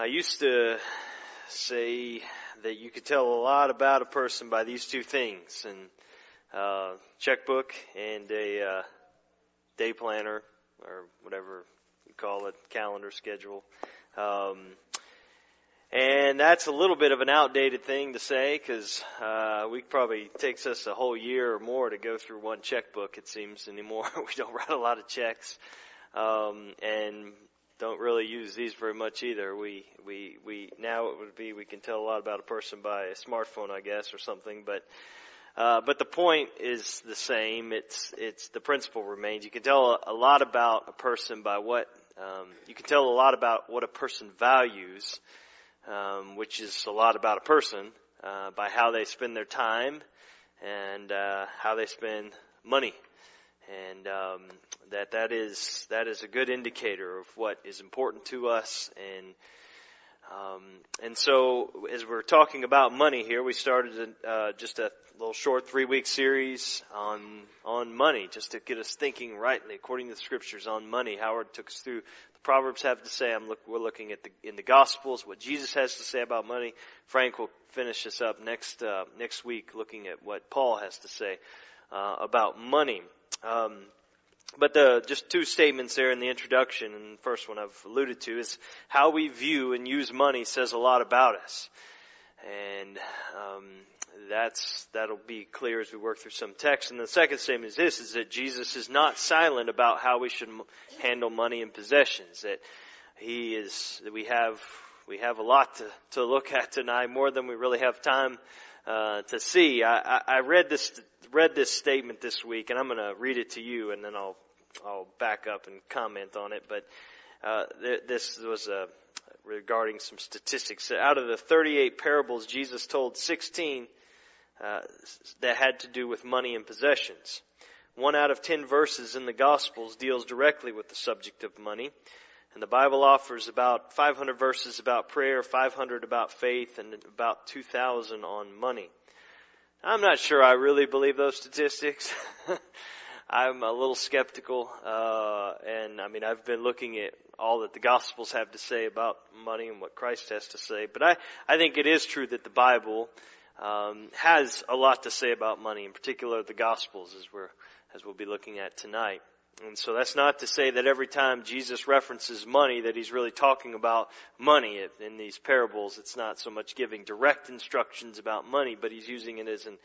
I used to say that you could tell a lot about a person by these two things, and uh, checkbook and a uh, day planner or whatever you call it, calendar schedule. Um, and that's a little bit of an outdated thing to say because uh, we probably takes us a whole year or more to go through one checkbook. It seems anymore. we don't write a lot of checks, um, and don't really use these very much either. We we we now it would be we can tell a lot about a person by a smartphone, I guess, or something. But uh, but the point is the same. It's it's the principle remains. You can tell a, a lot about a person by what um, you can tell a lot about what a person values, um, which is a lot about a person uh, by how they spend their time and uh, how they spend money and um, that that is that is a good indicator of what is important to us and um, and so as we're talking about money here, we started uh, just a little short three week series on on money, just to get us thinking rightly according to the scriptures on money. Howard took us through the Proverbs have to say. I'm look, we're looking at the in the Gospels what Jesus has to say about money. Frank will finish this up next uh, next week, looking at what Paul has to say uh, about money. Um, but the just two statements there in the introduction, and the first one I've alluded to is how we view and use money says a lot about us, and um, that's that'll be clear as we work through some text. And the second statement is this: is that Jesus is not silent about how we should handle money and possessions. That he is that we have we have a lot to to look at tonight, more than we really have time uh, to see. I, I, read this read this statement this week, and I'm going to read it to you, and then I'll I'll back up and comment on it. But uh, th- this was uh, regarding some statistics. Out of the 38 parables, Jesus told 16 uh, that had to do with money and possessions. One out of ten verses in the Gospels deals directly with the subject of money. And the Bible offers about 500 verses about prayer, 500 about faith, and about 2,000 on money. I'm not sure I really believe those statistics. I'm a little skeptical, uh, and I mean, I've been looking at all that the Gospels have to say about money and what Christ has to say, but I, I think it is true that the Bible, um, has a lot to say about money, in particular the Gospels, as we're, as we'll be looking at tonight. And so that's not to say that every time Jesus references money that he's really talking about money in these parables. It's not so much giving direct instructions about money, but he's using it as an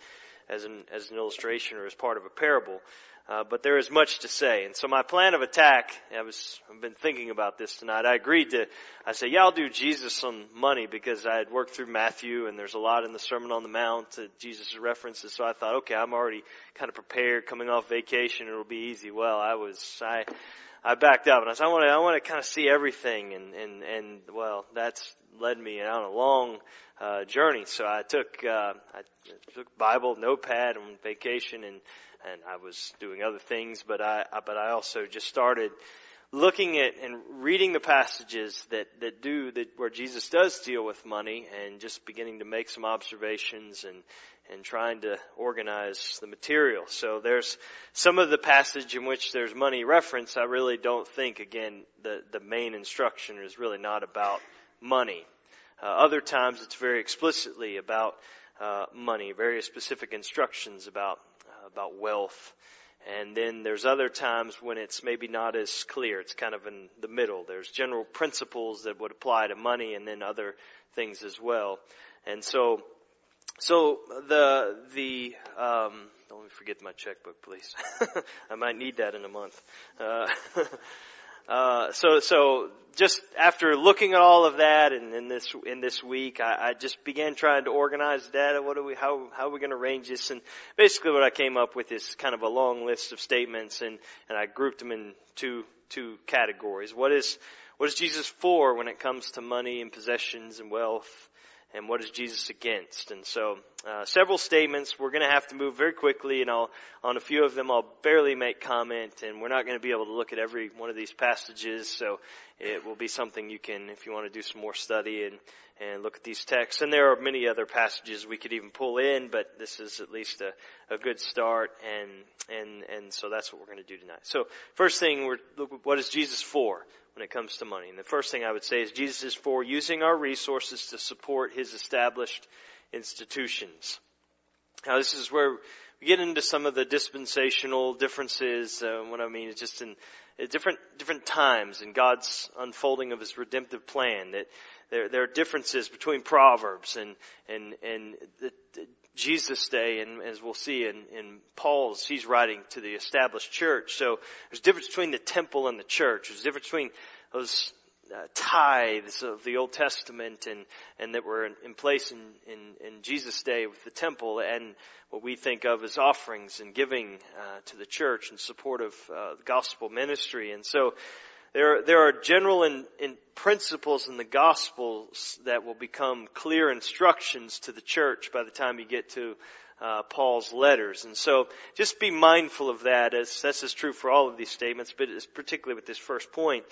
as an as an illustration or as part of a parable. Uh, but there is much to say. And so my plan of attack, I was, I've been thinking about this tonight. I agreed to, I said, yeah, I'll do Jesus on money because I had worked through Matthew and there's a lot in the Sermon on the Mount that Jesus references. So I thought, okay, I'm already kind of prepared coming off vacation. It'll be easy. Well, I was, I, I backed up and I said, I want to, I want to kind of see everything and, and, and well, that's led me on a long, uh, journey. So I took, uh, I took Bible, notepad on vacation and, and I was doing other things, but I, but I also just started looking at and reading the passages that, that do, that where Jesus does deal with money and just beginning to make some observations and, and trying to organize the material. So there's some of the passage in which there's money reference. I really don't think, again, the, the main instruction is really not about money. Uh, other times it's very explicitly about uh, money, very specific instructions about about wealth. And then there's other times when it's maybe not as clear. It's kind of in the middle. There's general principles that would apply to money and then other things as well. And so, so the, the, um, don't forget my checkbook, please. I might need that in a month. Uh, Uh, so, so just after looking at all of that and in this, in this week, I, I just began trying to organize data. What are we, how, how are we going to arrange this? And basically what I came up with is kind of a long list of statements and, and I grouped them in two, two categories. What is, what is Jesus for when it comes to money and possessions and wealth? and what is Jesus against? And so, uh, several statements. We're going to have to move very quickly, and I'll, on a few of them, I'll barely make comment, and we're not going to be able to look at every one of these passages. So, it will be something you can, if you want to do some more study and, and look at these texts. And there are many other passages we could even pull in, but this is at least a, a good start. And, and, and so that's what we're going to do tonight. So first thing, we're, what is Jesus for when it comes to money? And the first thing I would say is Jesus is for using our resources to support his established institutions. Now this is where we get into some of the dispensational differences. Uh, what I mean is just in different different times in God's unfolding of His redemptive plan. That there there are differences between Proverbs and and and the, the Jesus' day, and as we'll see in, in Paul's, he's writing to the established church. So there's a difference between the temple and the church. There's a difference between those uh, tithes of the Old Testament and, and that were in, in place in, in, in, Jesus' day with the temple and what we think of as offerings and giving uh, to the church in support of uh, the gospel ministry. And so there, there are general in, in principles in the gospels that will become clear instructions to the church by the time you get to uh, Paul's letters. And so just be mindful of that as this is true for all of these statements, but it's particularly with this first point.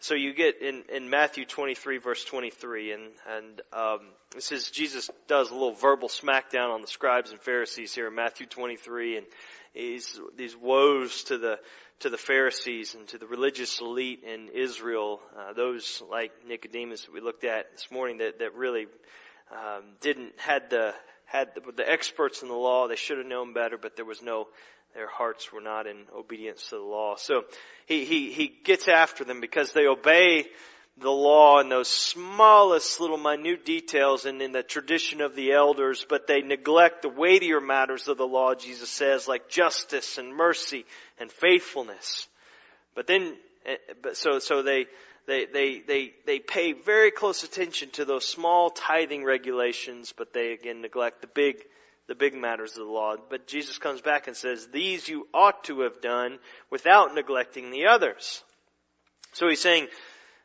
So you get in, in Matthew 23 verse 23 and, and, um, this is Jesus does a little verbal smackdown on the scribes and Pharisees here in Matthew 23 and he's, these woes to the, to the Pharisees and to the religious elite in Israel, uh, those like Nicodemus that we looked at this morning that, that really, um, didn't, had the, had the, the experts in the law, they should have known better, but there was no their hearts were not in obedience to the law. So he, he, he gets after them because they obey the law in those smallest little minute details and in the tradition of the elders, but they neglect the weightier matters of the law, Jesus says, like justice and mercy and faithfulness. But then, eh, but so, so they, they, they, they, they pay very close attention to those small tithing regulations, but they again neglect the big the big matters of the law. But Jesus comes back and says, these you ought to have done without neglecting the others. So he's saying,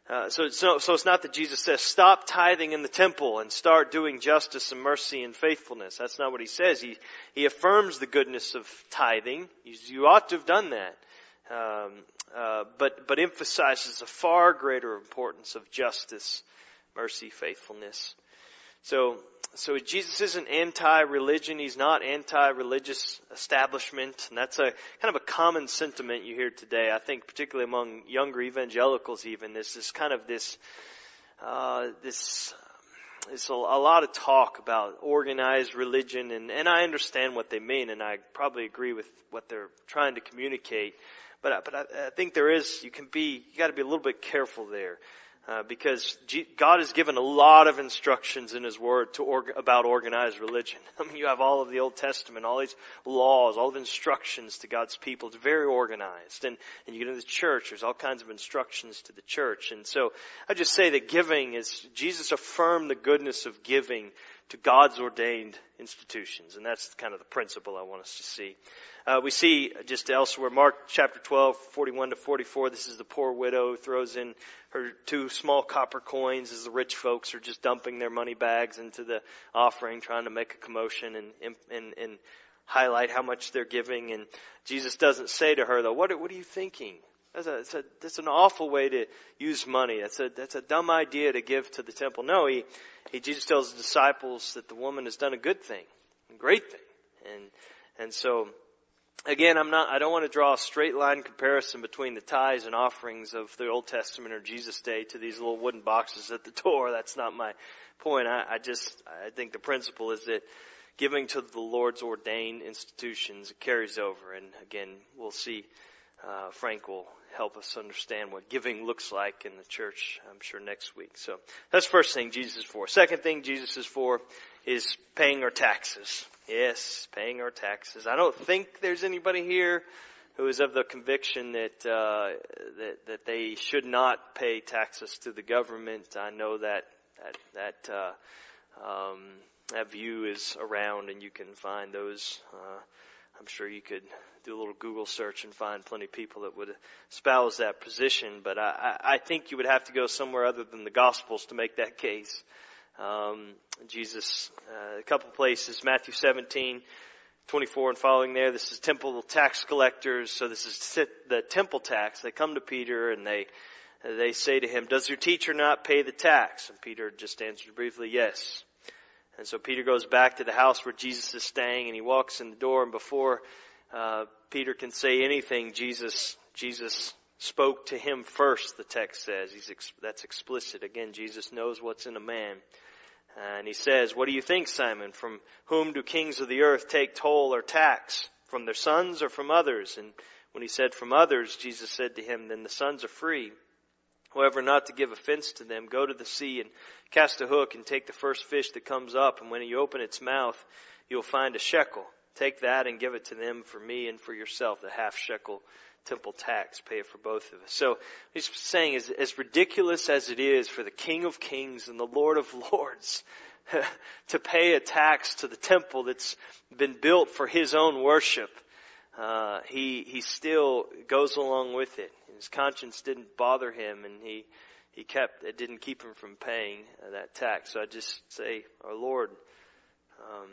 uh, so, so, so it's not that Jesus says, stop tithing in the temple and start doing justice and mercy and faithfulness. That's not what he says. He, he affirms the goodness of tithing. You, you ought to have done that. Um, uh, but, but emphasizes a far greater importance of justice, mercy, faithfulness. So, so Jesus isn't anti-religion. He's not anti-religious establishment. And that's a kind of a common sentiment you hear today. I think particularly among younger evangelicals even. This is kind of this, uh, this, it's a, a lot of talk about organized religion and, and I understand what they mean and I probably agree with what they're trying to communicate. But, but I, I think there is, you can be, you gotta be a little bit careful there. Uh, because G- God has given a lot of instructions in His Word to org- about organized religion. I mean, you have all of the Old Testament, all these laws, all the instructions to God's people. It's very organized. And, and you get into the church, there's all kinds of instructions to the church. And so I just say that giving is, Jesus affirmed the goodness of giving to God's ordained institutions. And that's kind of the principle I want us to see. Uh, we see just elsewhere, Mark chapter 12, 41 to 44, this is the poor widow who throws in her two small copper coins as the rich folks are just dumping their money bags into the offering, trying to make a commotion and, and, and highlight how much they're giving. And Jesus doesn't say to her though, what, what are you thinking? That's, a, that's, a, that's an awful way to use money. That's a, that's a dumb idea to give to the temple. No, he, he, Jesus tells the disciples that the woman has done a good thing, a great thing. And, and so, again, I'm not, I don't want to draw a straight line comparison between the tithes and offerings of the Old Testament or Jesus Day to these little wooden boxes at the door. That's not my point. I, I just, I think the principle is that giving to the Lord's ordained institutions carries over. And again, we'll see, uh, Frank will help us understand what giving looks like in the church, I'm sure next week. So that's first thing Jesus is for. Second thing Jesus is for is paying our taxes. Yes, paying our taxes. I don't think there's anybody here who is of the conviction that uh, that that they should not pay taxes to the government. I know that that that uh, um, that view is around, and you can find those. Uh, I'm sure you could do a little Google search and find plenty of people that would espouse that position. But I, I think you would have to go somewhere other than the Gospels to make that case. Um, Jesus, uh, a couple places, Matthew 17, 24 and following there. This is temple tax collectors. So this is the temple tax. They come to Peter and they they say to him, does your teacher not pay the tax? And Peter just answered briefly, yes. And so Peter goes back to the house where Jesus is staying and he walks in the door and before uh, Peter can say anything, Jesus, Jesus spoke to him first, the text says. He's ex- that's explicit. Again, Jesus knows what's in a man. And he says, what do you think, Simon? From whom do kings of the earth take toll or tax? From their sons or from others? And when he said from others, Jesus said to him, then the sons are free. However, not to give offense to them, go to the sea and cast a hook and take the first fish that comes up. And when you open its mouth, you'll find a shekel. Take that and give it to them for me and for yourself, the half shekel temple tax. Pay it for both of us. So he's saying is as ridiculous as it is for the King of Kings and the Lord of Lords to pay a tax to the temple that's been built for his own worship, uh, he he still goes along with it. His conscience didn't bother him, and he he kept it didn't keep him from paying uh, that tax. So I just say, our Lord, um,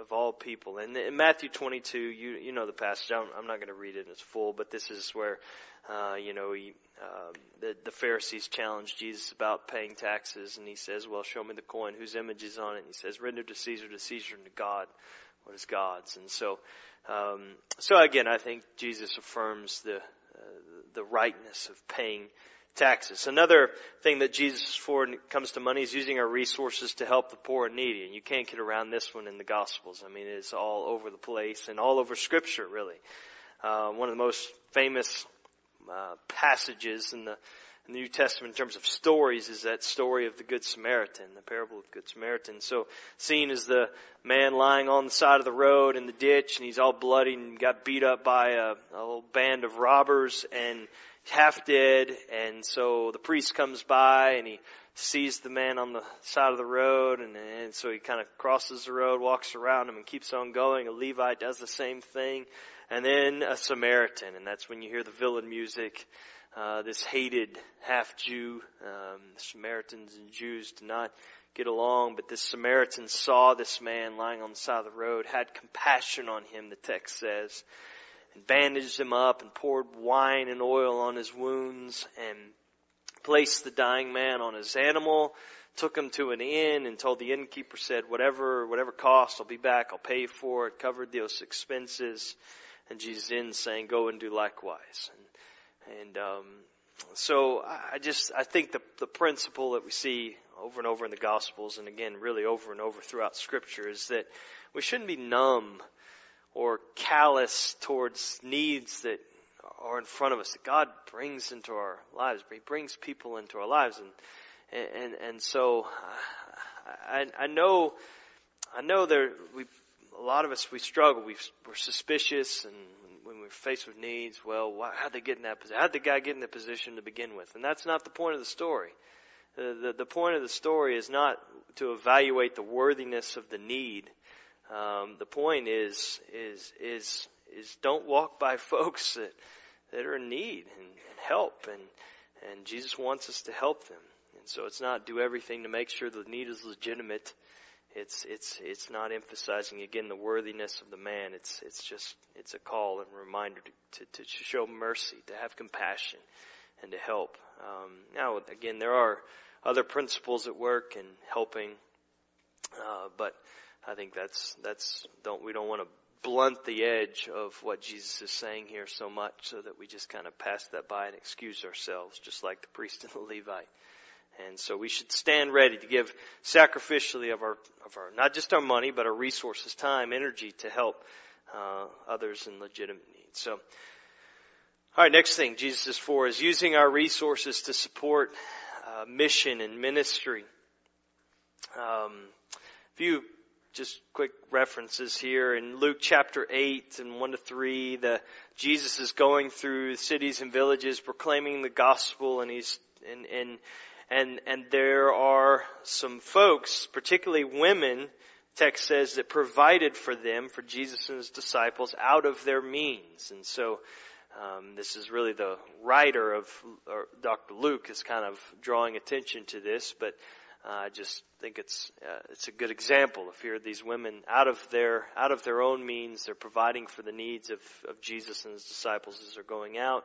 of all people, and in Matthew 22, you you know the passage. I'm, I'm not going to read it its full, but this is where. Uh, you know, he, uh, the, the Pharisees challenge Jesus about paying taxes, and he says, "Well, show me the coin whose image is on it." And he says, "Render to Caesar to Caesar, and to God what is God's." And so, um, so again, I think Jesus affirms the the rightness of paying taxes. Another thing that Jesus is for when it comes to money is using our resources to help the poor and needy. And you can't get around this one in the Gospels. I mean, it's all over the place and all over Scripture, really. Uh, one of the most famous uh, passages in the in the New Testament in terms of stories is that story of the Good Samaritan, the parable of the Good Samaritan. So seen as the man lying on the side of the road in the ditch and he's all bloody and got beat up by a, a little band of robbers and half dead. And so the priest comes by and he sees the man on the side of the road and, and so he kind of crosses the road, walks around him and keeps on going. A Levite does the same thing. And then a Samaritan and that's when you hear the villain music uh, this hated half Jew. Um, Samaritans and Jews did not get along, but this Samaritan saw this man lying on the side of the road, had compassion on him, the text says, and bandaged him up and poured wine and oil on his wounds and placed the dying man on his animal, took him to an inn and told the innkeeper, said, whatever, whatever cost, I'll be back, I'll pay for it, covered those expenses. And Jesus in saying, go and do likewise. And and um, so I just I think the the principle that we see over and over in the Gospels, and again really over and over throughout Scripture, is that we shouldn't be numb or callous towards needs that are in front of us that God brings into our lives. He brings people into our lives, and and and so I I know I know there we a lot of us we struggle. we we're suspicious and we're faced with needs, well, why, how'd they get in that position? How'd the guy get in that position to begin with? And that's not the point of the story. The, the, the point of the story is not to evaluate the worthiness of the need. Um, the point is, is, is, is don't walk by folks that, that are in need and, and help and, and Jesus wants us to help them. And so it's not do everything to make sure the need is legitimate it's, it's, it's not emphasizing again the worthiness of the man. It's, it's just, it's a call and reminder to, to, to show mercy, to have compassion, and to help. Um, now, again, there are other principles at work in helping, uh, but I think that's, that's, don't, we don't want to blunt the edge of what Jesus is saying here so much so that we just kind of pass that by and excuse ourselves, just like the priest and the Levite. And so we should stand ready to give sacrificially of our, of our, not just our money, but our resources, time, energy to help uh, others in legitimate needs. So, all right, next thing Jesus is for is using our resources to support uh, mission and ministry. Um, a few just quick references here in Luke chapter 8 and 1 to 3, the, Jesus is going through cities and villages proclaiming the gospel and he's, and, and and, and there are some folks, particularly women, text says that provided for them, for Jesus and his disciples, out of their means. And so, um, this is really the writer of Dr. Luke is kind of drawing attention to this, but uh, I just think it's uh, it's a good example of here these women out of their out of their own means they're providing for the needs of of Jesus and his disciples as they're going out.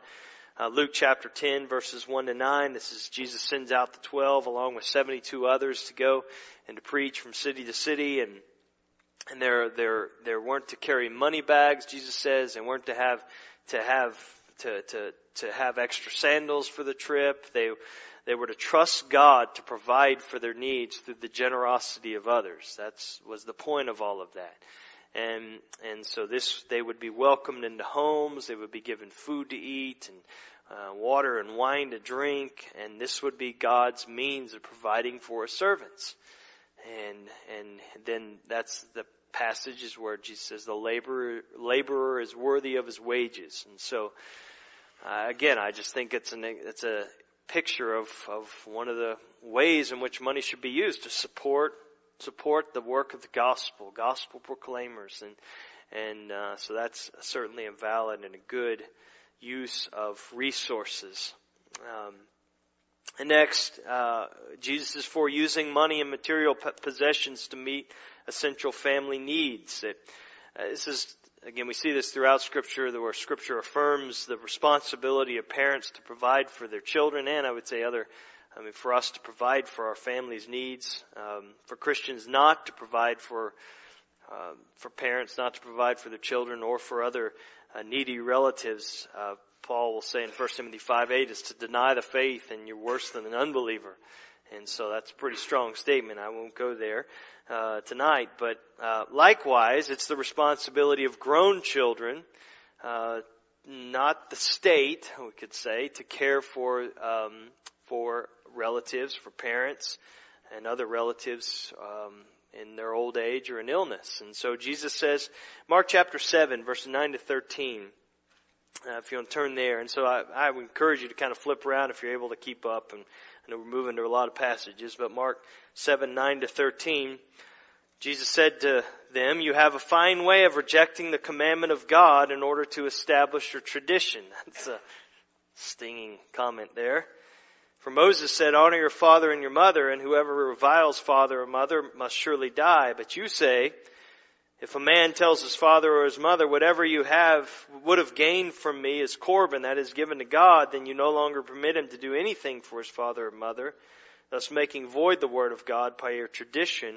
Uh, Luke chapter 10 verses 1 to 9. This is Jesus sends out the 12 along with 72 others to go and to preach from city to city. And and there there there weren't to carry money bags jesus says and weren't to have to have to to to have extra sandals for the trip. They they were to trust god to provide for their needs through the generosity of others. That's was the point of all of that and and so this they would be welcomed into homes. They would be given food to eat and uh, water and wine to drink. And this would be god's means of providing for his servants. And and then that's the passages where Jesus says the laborer laborer is worthy of his wages. And so uh, again, I just think it's an it's a picture of of one of the ways in which money should be used to support support the work of the gospel, gospel proclaimers, and and uh, so that's certainly a valid and a good use of resources. Um, and next, uh, Jesus is for using money and material possessions to meet essential family needs. It, uh, this is again we see this throughout Scripture, where Scripture affirms the responsibility of parents to provide for their children, and I would say other. I mean, for us to provide for our families' needs, um, for Christians not to provide for uh, for parents not to provide for their children or for other uh, needy relatives. Uh, Paul will say in 1 Timothy 5 8 is to deny the faith and you're worse than an unbeliever. And so that's a pretty strong statement. I won't go there uh, tonight. But uh, likewise, it's the responsibility of grown children, uh, not the state, we could say, to care for um, for relatives, for parents, and other relatives um, in their old age or in illness. And so Jesus says, Mark chapter 7, verses 9 to 13. Uh, if you want to turn there. And so I, I would encourage you to kind of flip around if you're able to keep up. And I know we're moving to a lot of passages, but Mark 7, 9 to 13. Jesus said to them, you have a fine way of rejecting the commandment of God in order to establish your tradition. That's a stinging comment there. For Moses said, honor your father and your mother, and whoever reviles father or mother must surely die. But you say, if a man tells his father or his mother, whatever you have would have gained from me is Corban, that is given to God, then you no longer permit him to do anything for his father or mother, thus making void the word of God by your tradition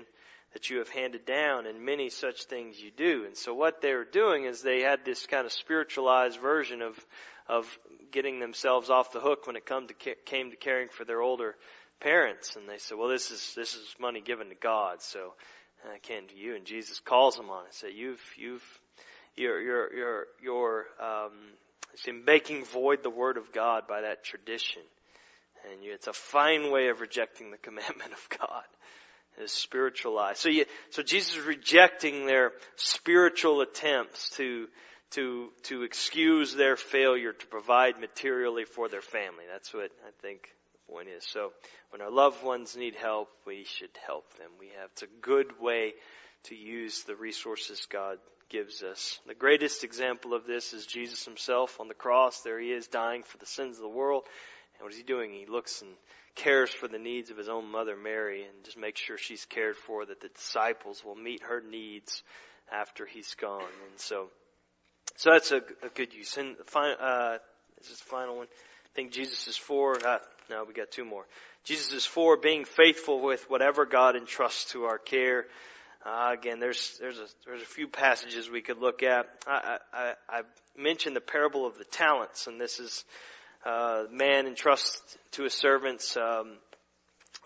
that you have handed down, and many such things you do. And so what they were doing is they had this kind of spiritualized version of, of getting themselves off the hook when it come to, came to caring for their older parents. And they said, well, this is, this is money given to God, so I can't do you. And Jesus calls them on it. Say, you've, you've, you're, you're, you're, you're, um, see, making void the word of God by that tradition. And you, it's a fine way of rejecting the commandment of God. Is spiritualized. So you, so Jesus is rejecting their spiritual attempts to, to, to excuse their failure to provide materially for their family. That's what I think the point is. So when our loved ones need help, we should help them. We have, it's a good way to use the resources God gives us. The greatest example of this is Jesus himself on the cross. There he is dying for the sins of the world. And what is he doing? He looks and cares for the needs of his own mother Mary and just makes sure she's cared for, that the disciples will meet her needs after he's gone. And so, so that's a, a good use. And the final, uh, this is the final one. I think Jesus is for, uh, no, we got two more. Jesus is for being faithful with whatever God entrusts to our care. Uh, again, there's there's a there's a few passages we could look at. I, I I mentioned the parable of the talents, and this is uh, man entrusts to his servants um,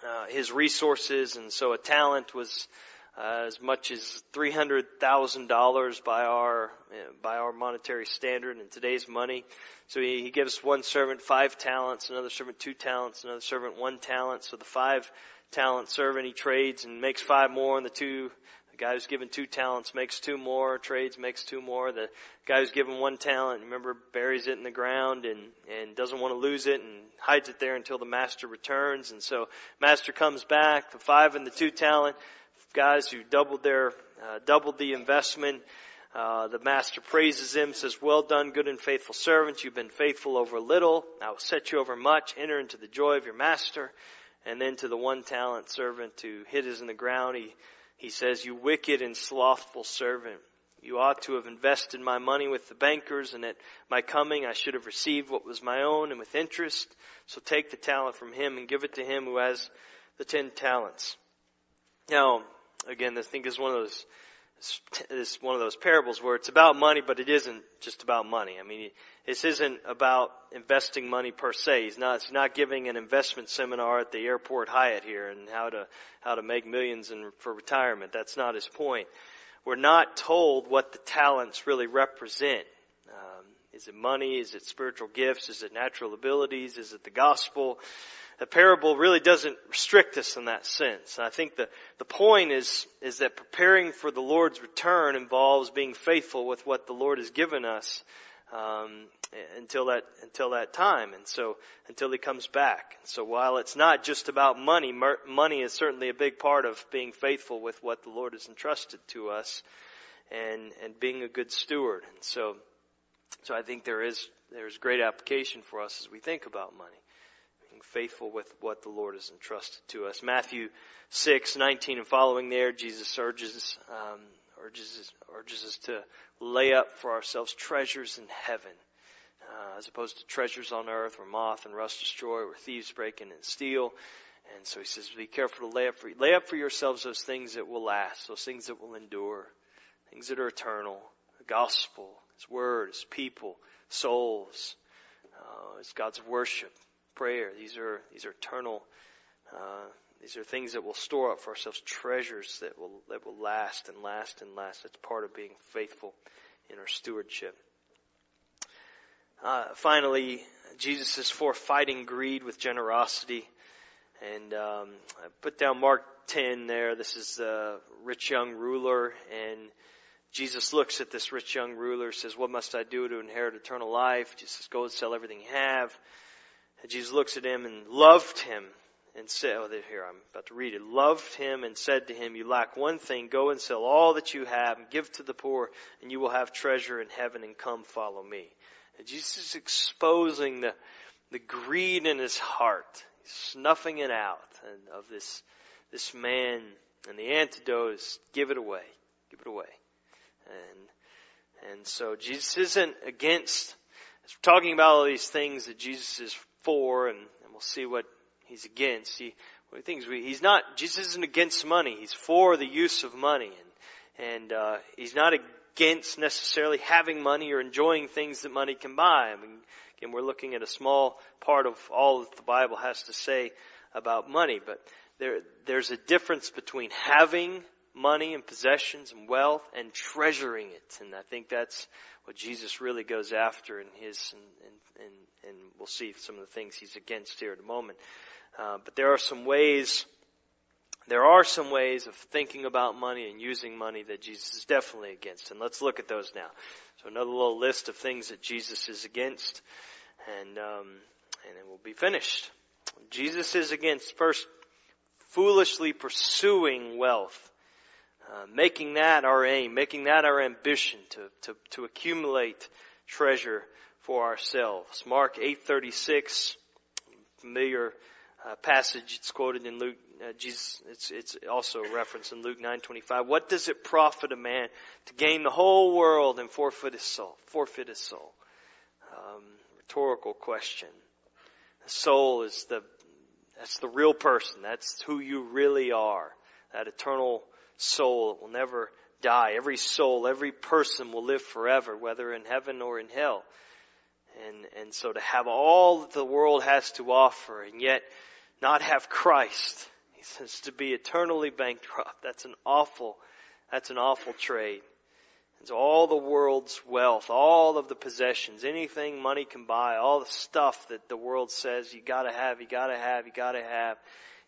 uh, his resources, and so a talent was uh, as much as three hundred thousand dollars by our by our monetary standard in today's money. So he, he gives one servant five talents, another servant two talents, another servant one talent. So the five talent servant he trades and makes five more, and the two the guy who's given two talents makes two more, trades makes two more. The guy who's given one talent, remember, buries it in the ground and, and doesn't want to lose it and hides it there until the master returns. And so master comes back, the five and the two talent guys who doubled their, uh, doubled the investment. Uh, the master praises him, says, well done, good and faithful servant. You've been faithful over little. I will set you over much. Enter into the joy of your master. And then to the one talent servant who hid his in the ground, he he says, you wicked and slothful servant. you ought to have invested my money with the bankers, and at my coming I should have received what was my own and with interest. So take the talent from him and give it to him who has the ten talents. Now, again, I think is one of those is one of those parables where it's about money, but it isn't just about money. I mean, this isn't about investing money per se. He's not, he's not giving an investment seminar at the airport Hyatt here and how to, how to make millions in, for retirement. That's not his point. We're not told what the talents really represent. Um, is it money? Is it spiritual gifts? Is it natural abilities? Is it the gospel? The parable really doesn't restrict us in that sense. I think the, the point is, is that preparing for the Lord's return involves being faithful with what the Lord has given us, um, until that, until that time. And so, until He comes back. So while it's not just about money, money is certainly a big part of being faithful with what the Lord has entrusted to us and, and being a good steward. And so, so I think there is, there's great application for us as we think about money faithful with what the Lord has entrusted to us. Matthew 6, 19 and following there, Jesus urges, um, urges, urges us to lay up for ourselves treasures in heaven, uh, as opposed to treasures on earth where moth and rust destroy, where thieves break in and steal. And so he says, be careful to lay up for, lay up for yourselves those things that will last, those things that will endure, things that are eternal, the gospel, His word, His people, souls, uh, it's God's worship, prayer. These are, these are eternal, uh, these are things that we'll store up for ourselves, treasures that will, that will last and last and last. That's part of being faithful in our stewardship. Uh, finally, Jesus is for fighting greed with generosity. And um, I put down Mark 10 there. This is the rich young ruler. And Jesus looks at this rich young ruler, says, What must I do to inherit eternal life? Jesus goes, sell everything you have and Jesus looks at him and loved him and said, oh, here, I'm about to read it. Loved him and said to him, you lack one thing. Go and sell all that you have and give to the poor and you will have treasure in heaven and come follow me. And Jesus is exposing the, the greed in his heart. Snuffing it out and of this, this man. And the antidote is give it away. Give it away. And, and so Jesus isn't against, talking about all these things that Jesus is for, and, and we'll see what he's against. He, what he thinks we, he's not, Jesus isn't against money. He's for the use of money. And, and, uh, he's not against necessarily having money or enjoying things that money can buy. I mean, again, we're looking at a small part of all that the Bible has to say about money, but there, there's a difference between having money and possessions and wealth and treasuring it. And I think that's what Jesus really goes after in his, and, and, and we'll see some of the things he's against here in a moment. Uh, but there are some ways, there are some ways of thinking about money and using money that Jesus is definitely against. And let's look at those now. So another little list of things that Jesus is against, and um, and then we'll be finished. Jesus is against first foolishly pursuing wealth. Uh, making that our aim, making that our ambition to, to, to accumulate treasure for ourselves. Mark 8:36, familiar uh, passage. It's quoted in Luke. Uh, Jesus. It's it's also referenced in Luke 9:25. What does it profit a man to gain the whole world and forfeit his soul? Forfeit his soul. Um, rhetorical question. The soul is the that's the real person. That's who you really are. That eternal soul will never die. Every soul, every person will live forever, whether in heaven or in hell. And, and so to have all that the world has to offer and yet not have Christ, he says to be eternally bankrupt. That's an awful, that's an awful trade. And so all the world's wealth, all of the possessions, anything money can buy, all the stuff that the world says you gotta have, you gotta have, you gotta have,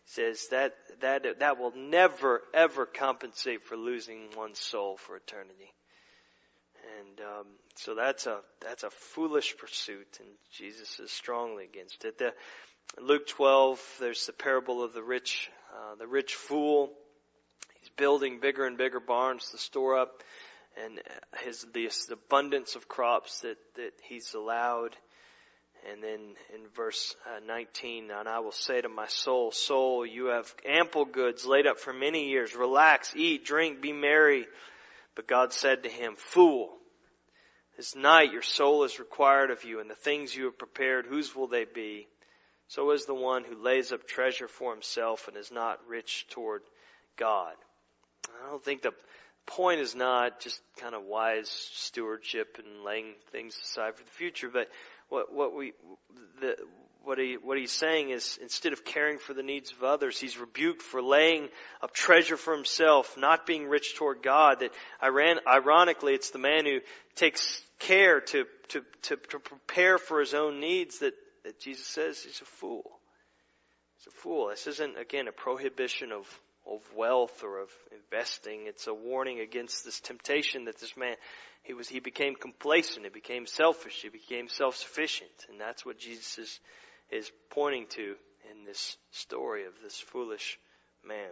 says that, that, that will never, ever compensate for losing one's soul for eternity. And, um, so that's a, that's a foolish pursuit and Jesus is strongly against it. The, Luke 12, there's the parable of the rich, uh, the rich fool. He's building bigger and bigger barns to store up and his, the, abundance of crops that, that he's allowed and then in verse uh, 19, and I will say to my soul, soul, you have ample goods laid up for many years. Relax, eat, drink, be merry. But God said to him, Fool, this night your soul is required of you, and the things you have prepared, whose will they be? So is the one who lays up treasure for himself and is not rich toward God. I don't think the point is not just kind of wise stewardship and laying things aside for the future, but what, what we, the, what he, what he's saying is instead of caring for the needs of others, he's rebuked for laying up treasure for himself, not being rich toward God. That Iran, ironically, it's the man who takes care to, to, to, to prepare for his own needs that, that Jesus says he's a fool. He's a fool. This isn't, again, a prohibition of of wealth or of investing. It's a warning against this temptation that this man, he was, he became complacent, he became selfish, he became self-sufficient. And that's what Jesus is, is pointing to in this story of this foolish man.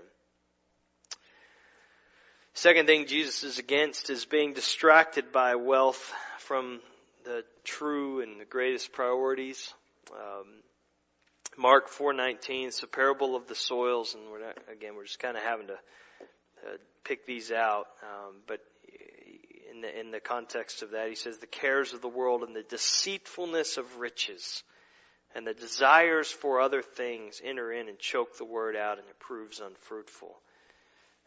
Second thing Jesus is against is being distracted by wealth from the true and the greatest priorities. Um, Mark 4:19, it's a parable of the soils, and we're not, again we're just kind of having to uh, pick these out. Um, but in the in the context of that, he says the cares of the world and the deceitfulness of riches and the desires for other things enter in and choke the word out, and it proves unfruitful.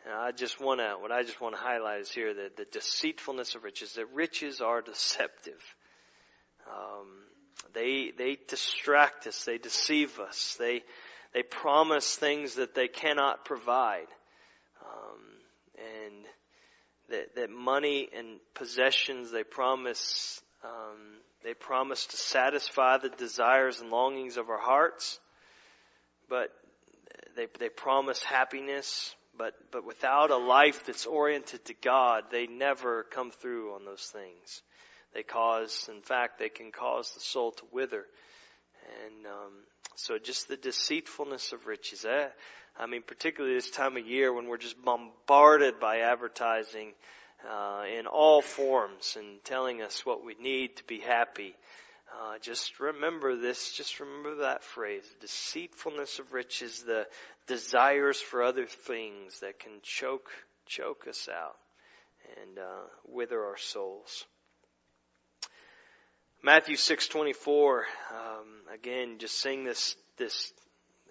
And I just want to what I just want to highlight is here that the deceitfulness of riches. That riches are deceptive. Um, they, they distract us. They deceive us. They, they promise things that they cannot provide. Um, and that, that money and possessions, they promise, um, they promise to satisfy the desires and longings of our hearts. But they, they promise happiness, but, but without a life that's oriented to God, they never come through on those things. They cause, in fact, they can cause the soul to wither. And um, so just the deceitfulness of riches. Eh? I mean, particularly this time of year when we're just bombarded by advertising uh, in all forms and telling us what we need to be happy. Uh, just remember this, just remember that phrase. Deceitfulness of riches, the desires for other things that can choke, choke us out and uh, wither our souls. Matthew 6:24 um, again just seeing this this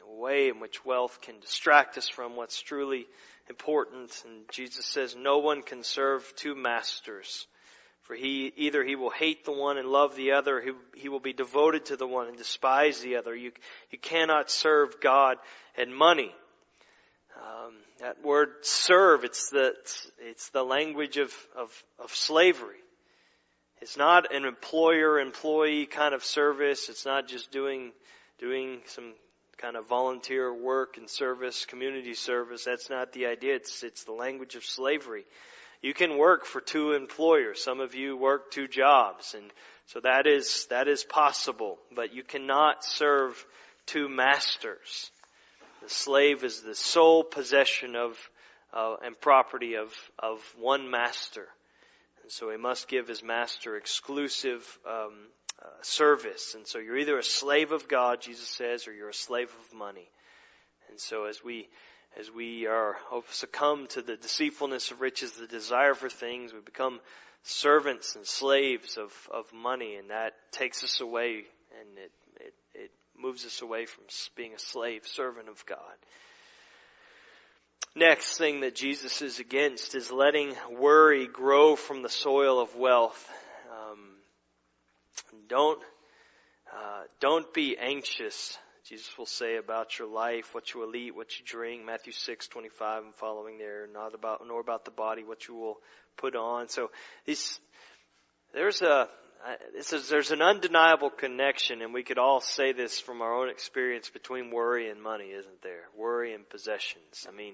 way in which wealth can distract us from what's truly important. And Jesus says no one can serve two masters for he either he will hate the one and love the other he, he will be devoted to the one and despise the other. You you cannot serve God and money. Um, that word serve it's the it's the language of of, of slavery it's not an employer-employee kind of service. It's not just doing, doing some kind of volunteer work and service, community service. That's not the idea. It's, it's the language of slavery. You can work for two employers. Some of you work two jobs and so that is, that is possible, but you cannot serve two masters. The slave is the sole possession of, uh, and property of, of one master. And so he must give his master exclusive um, uh, service. And so you're either a slave of God, Jesus says, or you're a slave of money. And so as we as we are succumb to the deceitfulness of riches, the desire for things, we become servants and slaves of, of money, and that takes us away and it, it, it moves us away from being a slave, servant of God. Next thing that Jesus is against is letting worry grow from the soil of wealth. Um, don't uh, don't be anxious. Jesus will say about your life, what you will eat, what you drink. Matthew six twenty five and following there. Not about nor about the body, what you will put on. So these there's a there's an undeniable connection, and we could all say this from our own experience between worry and money, isn't there? Worry and possessions. I mean,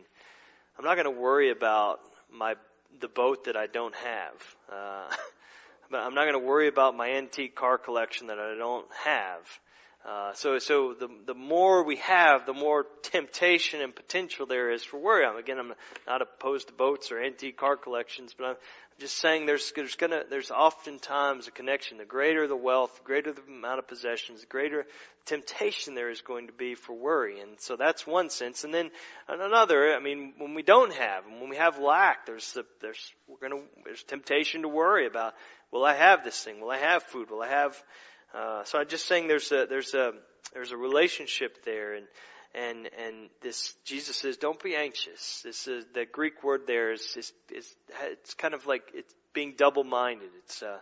I'm not going to worry about my the boat that I don't have. Uh, but I'm not going to worry about my antique car collection that I don't have. Uh, so, so the the more we have, the more temptation and potential there is for worry. I'm, again, I'm not opposed to boats or antique car collections, but I'm just saying there's there's gonna there's oftentimes a connection. The greater the wealth, greater the amount of possessions, the greater temptation there is going to be for worry. And so that's one sense. And then another, I mean, when we don't have, when we have lack, there's the, there's we're gonna there's temptation to worry about. Will I have this thing? Will I have food? Will I have uh, so I'm just saying there's a there's a there's a relationship there, and and and this Jesus says don't be anxious. This is the Greek word there is is, is it's kind of like it's being double-minded. It's uh,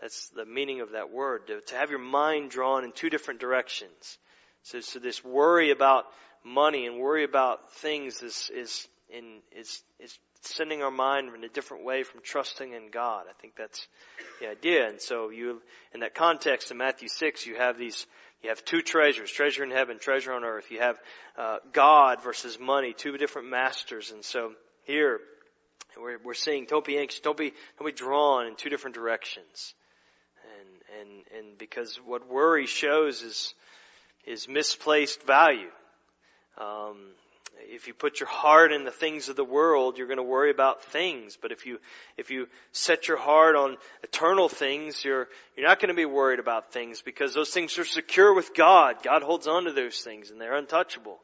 that's the meaning of that word to, to have your mind drawn in two different directions. So so this worry about money and worry about things is is in is is sending our mind in a different way from trusting in God. I think that's the idea. And so you, in that context in Matthew 6, you have these, you have two treasures, treasure in heaven, treasure on earth. You have, uh, God versus money, two different masters. And so here, we're, we're seeing, don't be anxious, don't be, don't be drawn in two different directions. And, and, and because what worry shows is, is misplaced value. Um, if you put your heart in the things of the world, you're going to worry about things. But if you, if you set your heart on eternal things, you're, you're not going to be worried about things because those things are secure with God. God holds on to those things and they're untouchable.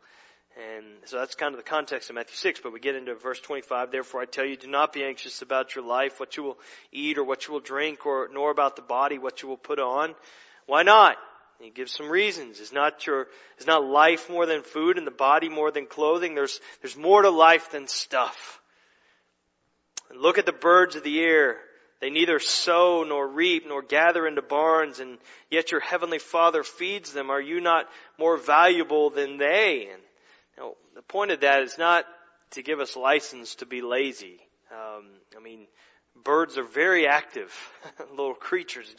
And so that's kind of the context of Matthew 6, but we get into verse 25. Therefore I tell you, do not be anxious about your life, what you will eat or what you will drink, or nor about the body, what you will put on. Why not? He gives some reasons. Is not your, is not life more than food and the body more than clothing? There's, there's more to life than stuff. And look at the birds of the air. They neither sow nor reap nor gather into barns and yet your heavenly father feeds them. Are you not more valuable than they? And now, the point of that is not to give us license to be lazy. Um, I mean, birds are very active little creatures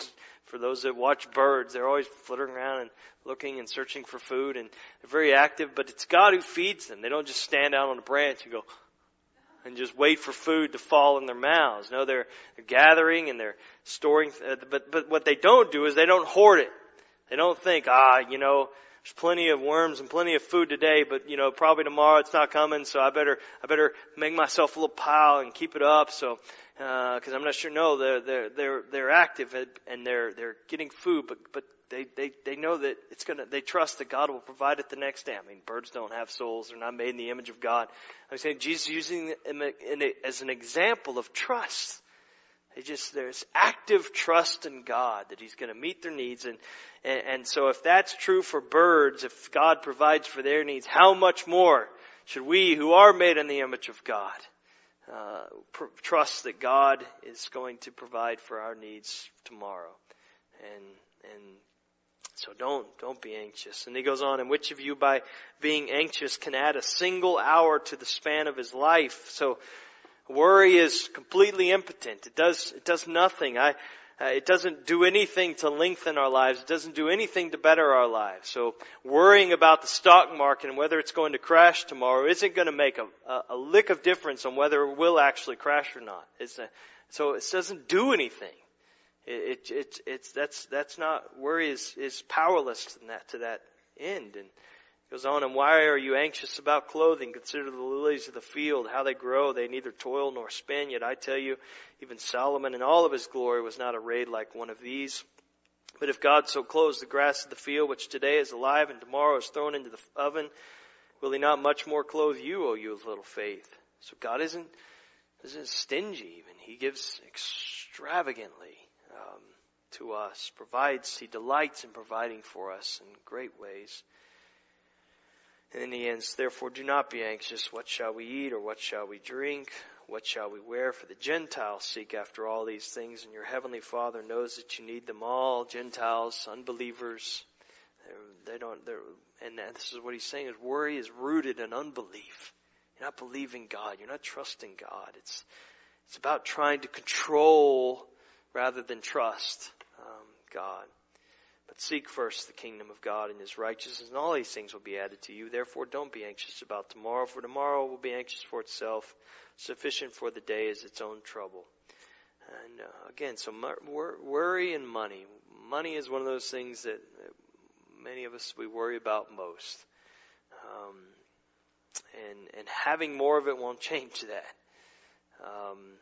for those that watch birds, they're always fluttering around and looking and searching for food and they're very active, but it's God who feeds them. They don't just stand out on a branch and go, and just wait for food to fall in their mouths. No, they're, they're gathering and they're storing, uh, but, but what they don't do is they don't hoard it. They don't think, ah, you know, there's plenty of worms and plenty of food today, but you know, probably tomorrow it's not coming, so I better, I better make myself a little pile and keep it up. So, uh, I'm not sure. No, they're they're they're they're active and they're they're getting food, but but they they they know that it's gonna. They trust that God will provide it the next day. I mean, birds don't have souls; they're not made in the image of God. I'm saying Jesus using them as an example of trust. They just there's active trust in God that He's going to meet their needs, and, and and so if that's true for birds, if God provides for their needs, how much more should we, who are made in the image of God? uh, pr- trust that God is going to provide for our needs tomorrow. And, and so don't, don't be anxious. And he goes on, and which of you by being anxious can add a single hour to the span of his life? So worry is completely impotent. It does, it does nothing. I, uh, it doesn't do anything to lengthen our lives. It doesn't do anything to better our lives. So worrying about the stock market and whether it's going to crash tomorrow isn't going to make a, a, a lick of difference on whether it will actually crash or not. It's a, so it doesn't do anything. It, it, it, it's, that's, that's not, worry is, is powerless to that, to that end. And Goes on, and why are you anxious about clothing? Consider the lilies of the field, how they grow. They neither toil nor spin. Yet I tell you, even Solomon in all of his glory was not arrayed like one of these. But if God so clothes the grass of the field, which today is alive and tomorrow is thrown into the oven, will he not much more clothe you, O you of little faith? So God isn't, isn't stingy even. He gives extravagantly um, to us, provides, he delights in providing for us in great ways. And then he ends, therefore do not be anxious, what shall we eat or what shall we drink? What shall we wear? For the Gentiles seek after all these things, and your heavenly Father knows that you need them all. Gentiles, unbelievers, they don't. They're, and this is what he's saying: is worry is rooted in unbelief. You're not believing God. You're not trusting God. It's it's about trying to control rather than trust um, God. But seek first the kingdom of God and his righteousness, and all these things will be added to you. Therefore, don't be anxious about tomorrow, for tomorrow will be anxious for itself. Sufficient for the day is its own trouble. And uh, again, so worry and money. Money is one of those things that many of us we worry about most. Um, and and having more of it won't change that. Um,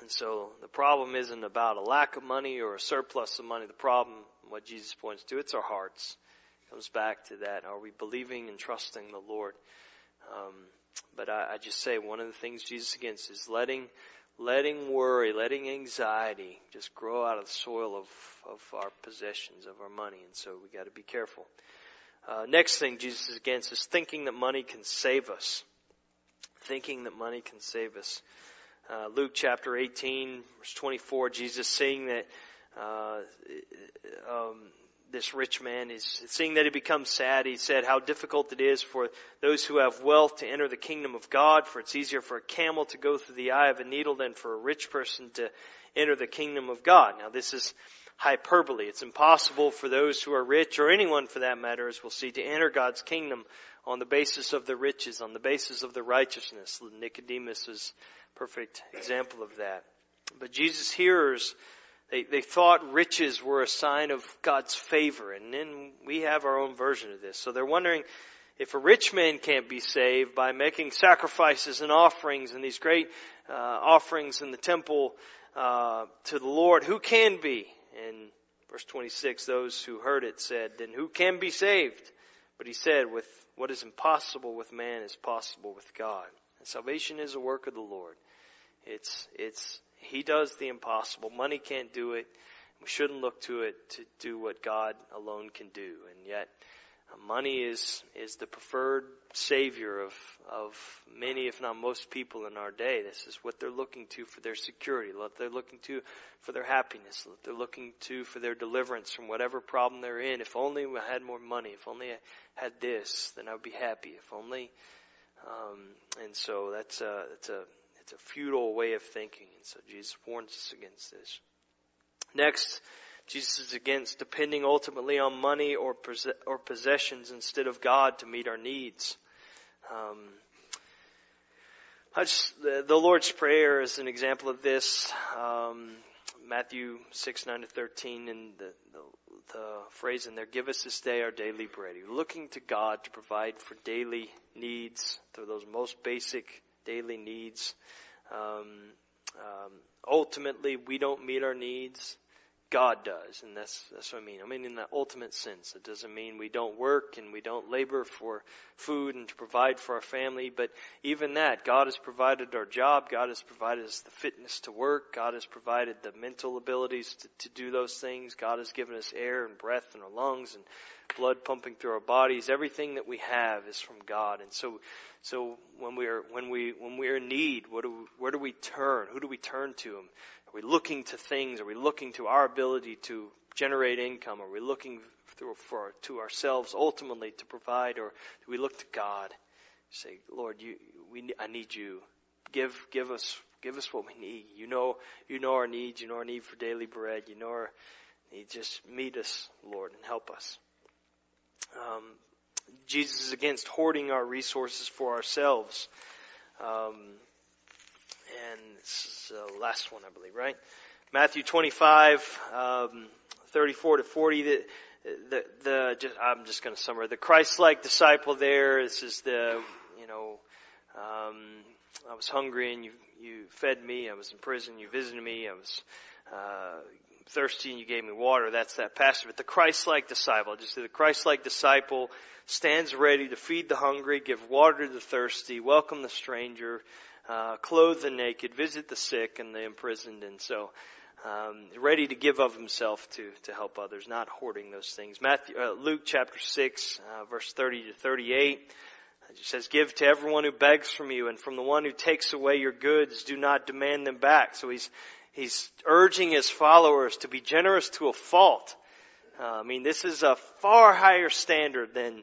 and so the problem isn't about a lack of money or a surplus of money. The problem, what Jesus points to, it's our hearts. It comes back to that. Are we believing and trusting the Lord? Um, but I, I just say one of the things Jesus against is letting letting worry, letting anxiety just grow out of the soil of, of our possessions, of our money. And so we got to be careful. Uh, next thing Jesus is against is thinking that money can save us. Thinking that money can save us. Uh, Luke chapter 18, verse 24, Jesus saying that uh, um, this rich man is seeing that he becomes sad. He said how difficult it is for those who have wealth to enter the kingdom of God. For it's easier for a camel to go through the eye of a needle than for a rich person to enter the kingdom of God. Now this is hyperbole. It's impossible for those who are rich, or anyone for that matter, as we'll see, to enter God's kingdom on the basis of the riches, on the basis of the righteousness. Nicodemus is a perfect example of that. But Jesus' hearers, they, they thought riches were a sign of God's favor, and then we have our own version of this. So they're wondering if a rich man can't be saved by making sacrifices and offerings and these great uh, offerings in the temple uh, to the Lord, who can be? In verse 26, those who heard it said, Then who can be saved? But he said, With what is impossible with man is possible with God. And salvation is a work of the Lord. It's, it's, He does the impossible. Money can't do it. We shouldn't look to it to do what God alone can do. And yet, Money is, is the preferred savior of, of many, if not most people in our day. This is what they're looking to for their security, what they're looking to for their happiness, what they're looking to for their deliverance from whatever problem they're in. If only I had more money, if only I had this, then I would be happy. If only, um, and so that's a, that's a, it's a futile way of thinking. And so Jesus warns us against this. Next, Jesus is against depending ultimately on money or, or possessions instead of God to meet our needs. Um, just, the, the, Lord's Prayer is an example of this. Um, Matthew 6, 9 to 13, and the, the, the, phrase in there, give us this day our daily bread. You're looking to God to provide for daily needs, for those most basic daily needs. Um, um ultimately, we don't meet our needs. God does, and that's that's what I mean. I mean in the ultimate sense. It doesn't mean we don't work and we don't labor for food and to provide for our family, but even that, God has provided our job. God has provided us the fitness to work. God has provided the mental abilities to, to do those things. God has given us air and breath in our lungs and blood pumping through our bodies. Everything that we have is from God, and so so when we are when we when we are in need, what do we, where do we turn? Who do we turn to? Are we looking to things? Are we looking to our ability to generate income? Are we looking through, for, to ourselves ultimately to provide, or do we look to God? Say, Lord, you, we, I need you. Give, give us, give us what we need. You know, you know our needs. You know our need for daily bread. You know our need. Just meet us, Lord, and help us. Um, Jesus is against hoarding our resources for ourselves. Um, and this is the last one, I believe, right? Matthew 25, um, 34 to 40. The, the, the just, I'm just going to summarize. The Christ-like disciple there. This is the, you know, um, I was hungry and you you fed me. I was in prison. You visited me. I was uh, thirsty and you gave me water. That's that passage. But the Christ-like disciple, just the Christ-like disciple stands ready to feed the hungry, give water to the thirsty, welcome the stranger, uh, clothe the naked, visit the sick and the imprisoned, and so um, ready to give of himself to to help others, not hoarding those things. Matthew, uh, Luke chapter six, uh, verse thirty to thirty-eight. It says, give to everyone who begs from you and from the one who takes away your goods, do not demand them back. So he's, he's urging his followers to be generous to a fault. Uh, I mean, this is a far higher standard than,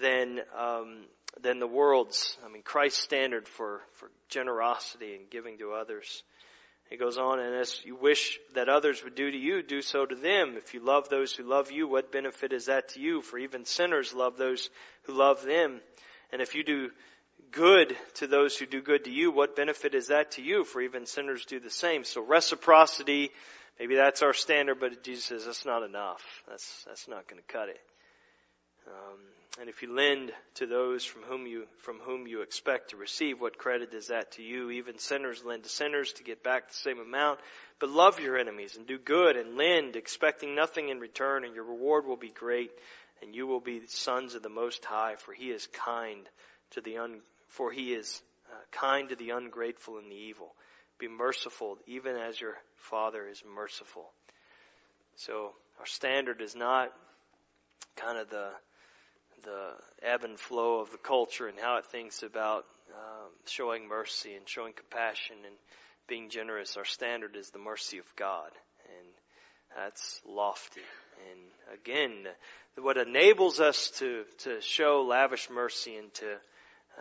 than, um, than the world's, I mean, Christ's standard for, for generosity and giving to others. He goes on, and as you wish that others would do to you, do so to them. If you love those who love you, what benefit is that to you? For even sinners love those who love them. And if you do good to those who do good to you, what benefit is that to you? For even sinners do the same. So reciprocity, maybe that's our standard, but Jesus says that's not enough. That's, that's not going to cut it. Um, and if you lend to those from whom you from whom you expect to receive, what credit is that to you? Even sinners lend to sinners to get back the same amount. But love your enemies and do good and lend, expecting nothing in return, and your reward will be great, and you will be sons of the Most High, for He is kind to the un, for He is uh, kind to the ungrateful and the evil. Be merciful, even as your Father is merciful. So our standard is not kind of the the ebb and flow of the culture and how it thinks about um, showing mercy and showing compassion and being generous. Our standard is the mercy of God, and that's lofty. And again, what enables us to to show lavish mercy and to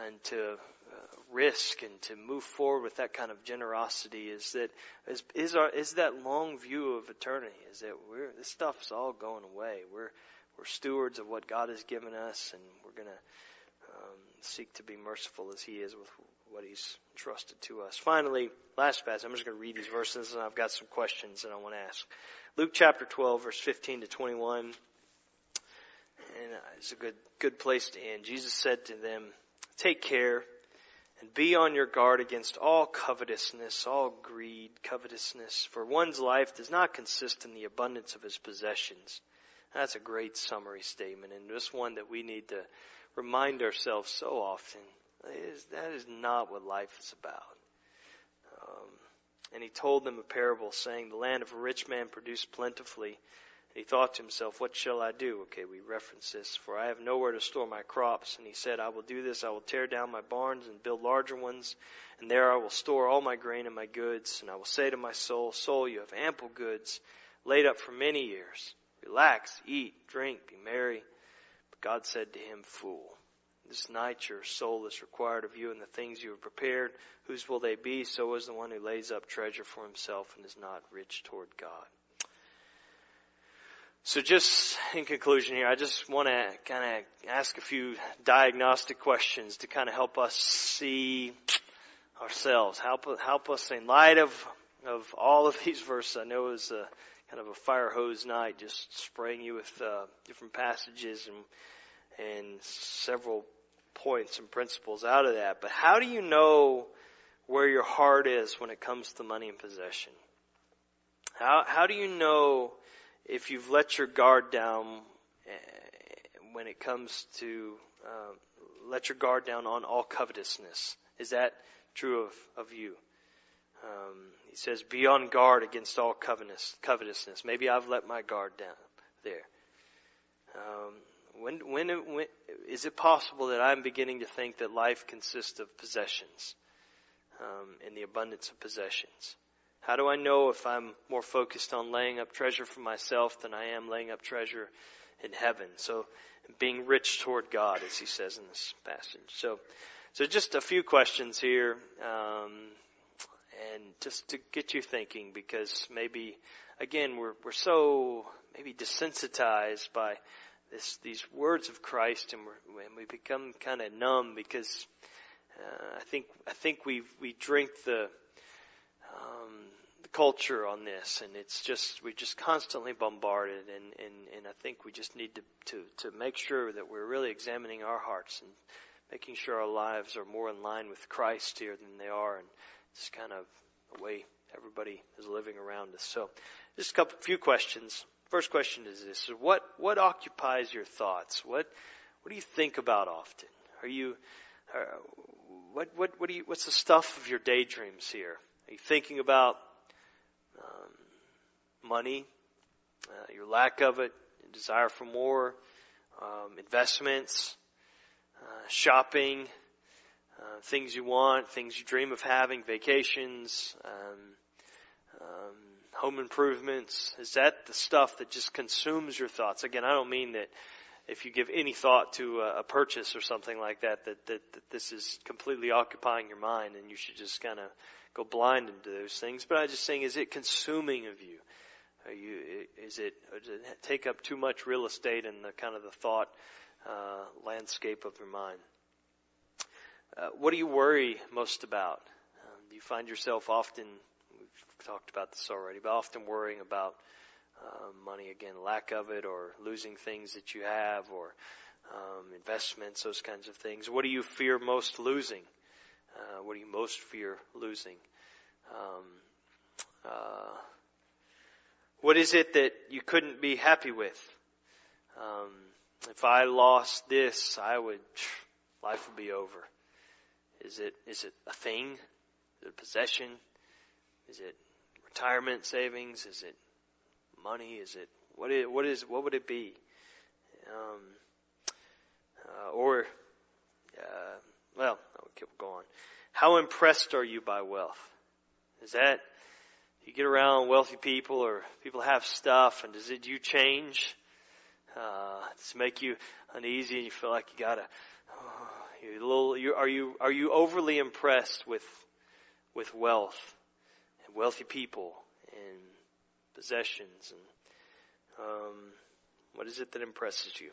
and to uh, risk and to move forward with that kind of generosity is that is is our is that long view of eternity is that we're this stuff's all going away we're we're stewards of what God has given us, and we're going to um, seek to be merciful as He is with what He's entrusted to us. Finally, last passage, I'm just going to read these verses, and I've got some questions that I want to ask. Luke chapter 12, verse 15 to 21. And it's a good, good place to end. Jesus said to them, Take care and be on your guard against all covetousness, all greed, covetousness, for one's life does not consist in the abundance of his possessions. That's a great summary statement, and just one that we need to remind ourselves so often. Is, that is not what life is about. Um, and he told them a parable, saying, The land of a rich man produced plentifully. He thought to himself, What shall I do? Okay, we reference this. For I have nowhere to store my crops. And he said, I will do this. I will tear down my barns and build larger ones. And there I will store all my grain and my goods. And I will say to my soul, Soul, you have ample goods laid up for many years. Relax, eat, drink, be merry. But God said to him, Fool, this night your soul is required of you, and the things you have prepared, whose will they be? So is the one who lays up treasure for himself and is not rich toward God. So just in conclusion here, I just want to kind of ask a few diagnostic questions to kind of help us see ourselves, help, help us in light of, of all of these verses. I know it was a kind of a fire hose night, just spraying you with uh, different passages and and several points and principles out of that. But how do you know where your heart is when it comes to money and possession? How how do you know if you've let your guard down eh, when it comes to uh, let your guard down on all covetousness? Is that true of, of you? Um, he says, be on guard against all covetousness. Maybe I've let my guard down there. Um, when, when, when, is it possible that I'm beginning to think that life consists of possessions um, and the abundance of possessions? How do I know if I'm more focused on laying up treasure for myself than I am laying up treasure in heaven? So, being rich toward God, as he says in this passage. So, so just a few questions here. Um, and just to get you thinking because maybe again we're we're so maybe desensitized by this these words of Christ and, we and we become kind of numb because uh, I think I think we we drink the um, the culture on this and it's just we're just constantly bombarded and, and, and I think we just need to, to to make sure that we're really examining our hearts and making sure our lives are more in line with Christ here than they are and it's kind of the way everybody is living around us. So, just a couple, few questions. First question is this: What what occupies your thoughts? What what do you think about often? Are you uh, what what what do you what's the stuff of your daydreams here? Are you thinking about um, money, uh, your lack of it, desire for more, um, investments, uh, shopping? Uh, things you want, things you dream of having, vacations, um, um, home improvements. Is that the stuff that just consumes your thoughts? Again, I don't mean that if you give any thought to a, purchase or something like that, that, that, that this is completely occupying your mind and you should just kind of go blind into those things. But I'm just saying, is it consuming of you? Are you is it, does it take up too much real estate in the kind of the thought uh, landscape of your mind? Uh, what do you worry most about? Um, do you find yourself often, we've talked about this already, but often worrying about uh, money again, lack of it, or losing things that you have, or um, investments, those kinds of things. What do you fear most losing? Uh, what do you most fear losing? Um, uh, what is it that you couldn't be happy with? Um, if I lost this, I would, life would be over. Is it, is it a thing? Is it a possession? Is it retirement savings? Is it money? Is it, what is, what is, what would it be? Um, uh, or, uh, well, I'll keep going. How impressed are you by wealth? Is that, you get around wealthy people or people have stuff and does it, you change? Uh, does it make you uneasy and you feel like you gotta, oh, you're a little, you, are you, are you overly impressed with, with wealth and wealthy people and possessions and, um, what is it that impresses you?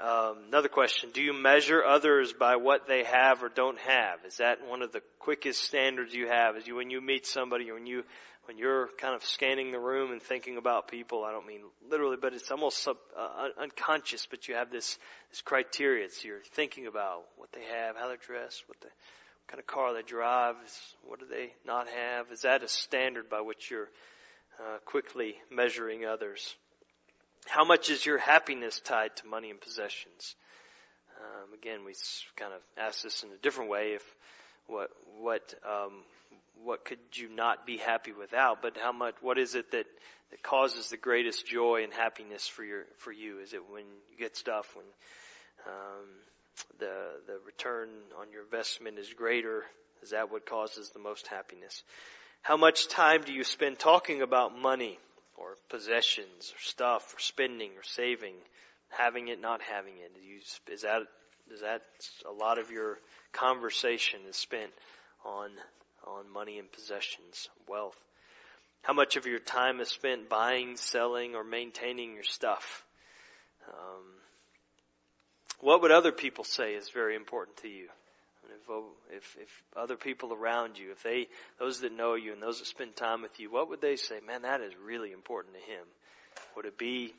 Um, another question: Do you measure others by what they have or don't have? Is that one of the quickest standards you have? Is you when you meet somebody when you when you're kind of scanning the room and thinking about people? I don't mean literally, but it's almost sub, uh, unconscious. But you have this this criteria. So you're thinking about what they have, how they're dressed, what the what kind of car they drive, what do they not have? Is that a standard by which you're uh, quickly measuring others? How much is your happiness tied to money and possessions? Um, again, we kind of ask this in a different way. If what what um, what could you not be happy without? But how much? What is it that that causes the greatest joy and happiness for your for you? Is it when you get stuff? When um, the the return on your investment is greater? Is that what causes the most happiness? How much time do you spend talking about money? Or possessions or stuff or spending or saving, having it, not having it? You, is that is that a lot of your conversation is spent on on money and possessions, wealth? How much of your time is spent buying, selling, or maintaining your stuff? Um, what would other people say is very important to you? If, oh, if, if other people around you, if they, those that know you and those that spend time with you, what would they say? Man, that is really important to him. Would it be,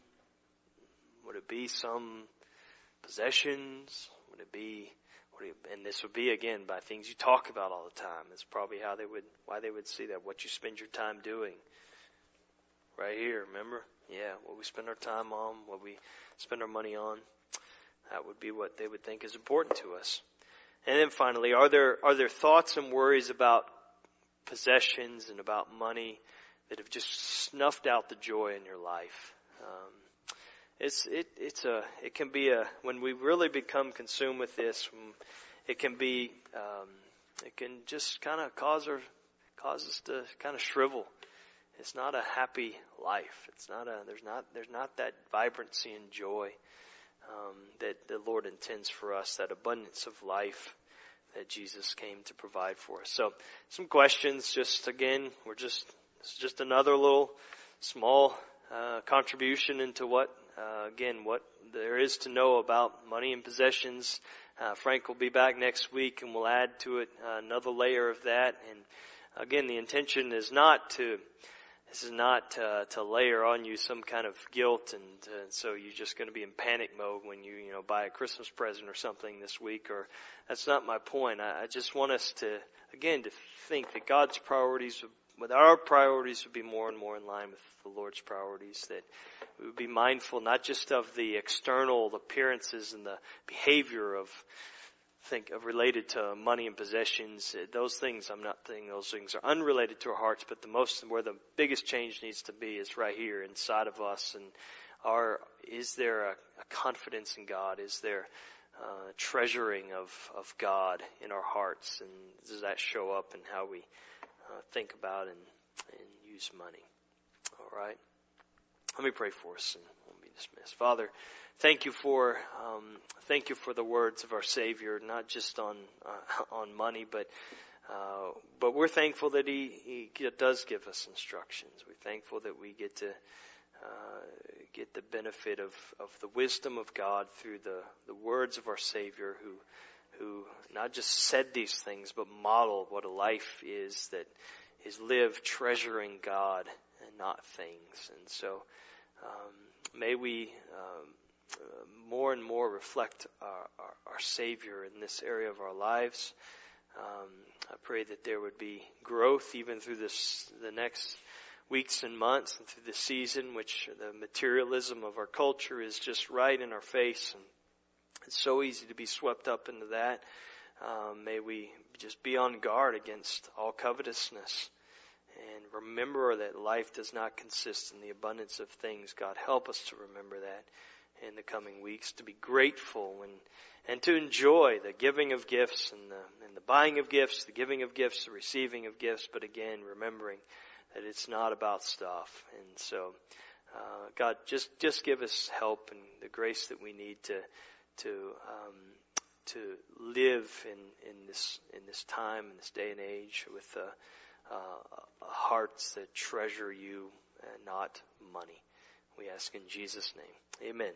would it be some possessions? Would it be, would it, and this would be again by things you talk about all the time. It's probably how they would, why they would see that, what you spend your time doing. Right here, remember? Yeah, what we spend our time on, what we spend our money on. That would be what they would think is important to us. And then finally, are there, are there thoughts and worries about possessions and about money that have just snuffed out the joy in your life? Um, it's, it, it's a, it can be a, when we really become consumed with this, it can be, um, it can just kind of cause our, cause us to kind of shrivel. It's not a happy life. It's not a, there's not, there's not that vibrancy and joy um, that the Lord intends for us, that abundance of life that Jesus came to provide for us. So, some questions. Just again, we're just it's just another little small uh, contribution into what uh, again what there is to know about money and possessions. Uh, Frank will be back next week, and we'll add to it another layer of that. And again, the intention is not to this is not uh, to layer on you some kind of guilt, and uh, so you're just going to be in panic mode when you you know buy a Christmas present or something this week. Or that's not my point. I, I just want us to again to think that God's priorities, with our priorities, would be more and more in line with the Lord's priorities. That we would be mindful not just of the external appearances and the behavior of think of related to money and possessions. Those things, I'm not saying those things are unrelated to our hearts, but the most, where the biggest change needs to be is right here inside of us. And are, is there a, a confidence in God? Is there uh, treasuring of, of God in our hearts? And does that show up in how we uh, think about and, and use money? All right. Let me pray for us and Father, thank you for um, thank you for the words of our Savior, not just on uh, on money, but uh, but we're thankful that he, he does give us instructions. We're thankful that we get to uh, get the benefit of, of the wisdom of God through the, the words of our Savior who who not just said these things but modeled what a life is that is lived treasuring God and not things. And so um, may we um, more and more reflect our, our, our, Savior in this area of our lives. Um, I pray that there would be growth even through this the next weeks and months and through the season, which the materialism of our culture is just right in our face, and it's so easy to be swept up into that. Um, may we just be on guard against all covetousness remember that life does not consist in the abundance of things. God, help us to remember that in the coming weeks, to be grateful and, and to enjoy the giving of gifts and the, and the buying of gifts, the giving of gifts, the receiving of gifts, but again, remembering that it's not about stuff. And so, uh, God, just, just give us help and the grace that we need to, to, um, to live in, in this, in this time, in this day and age with, uh, uh, hearts that treasure you and not money. We ask in Jesus' name. Amen.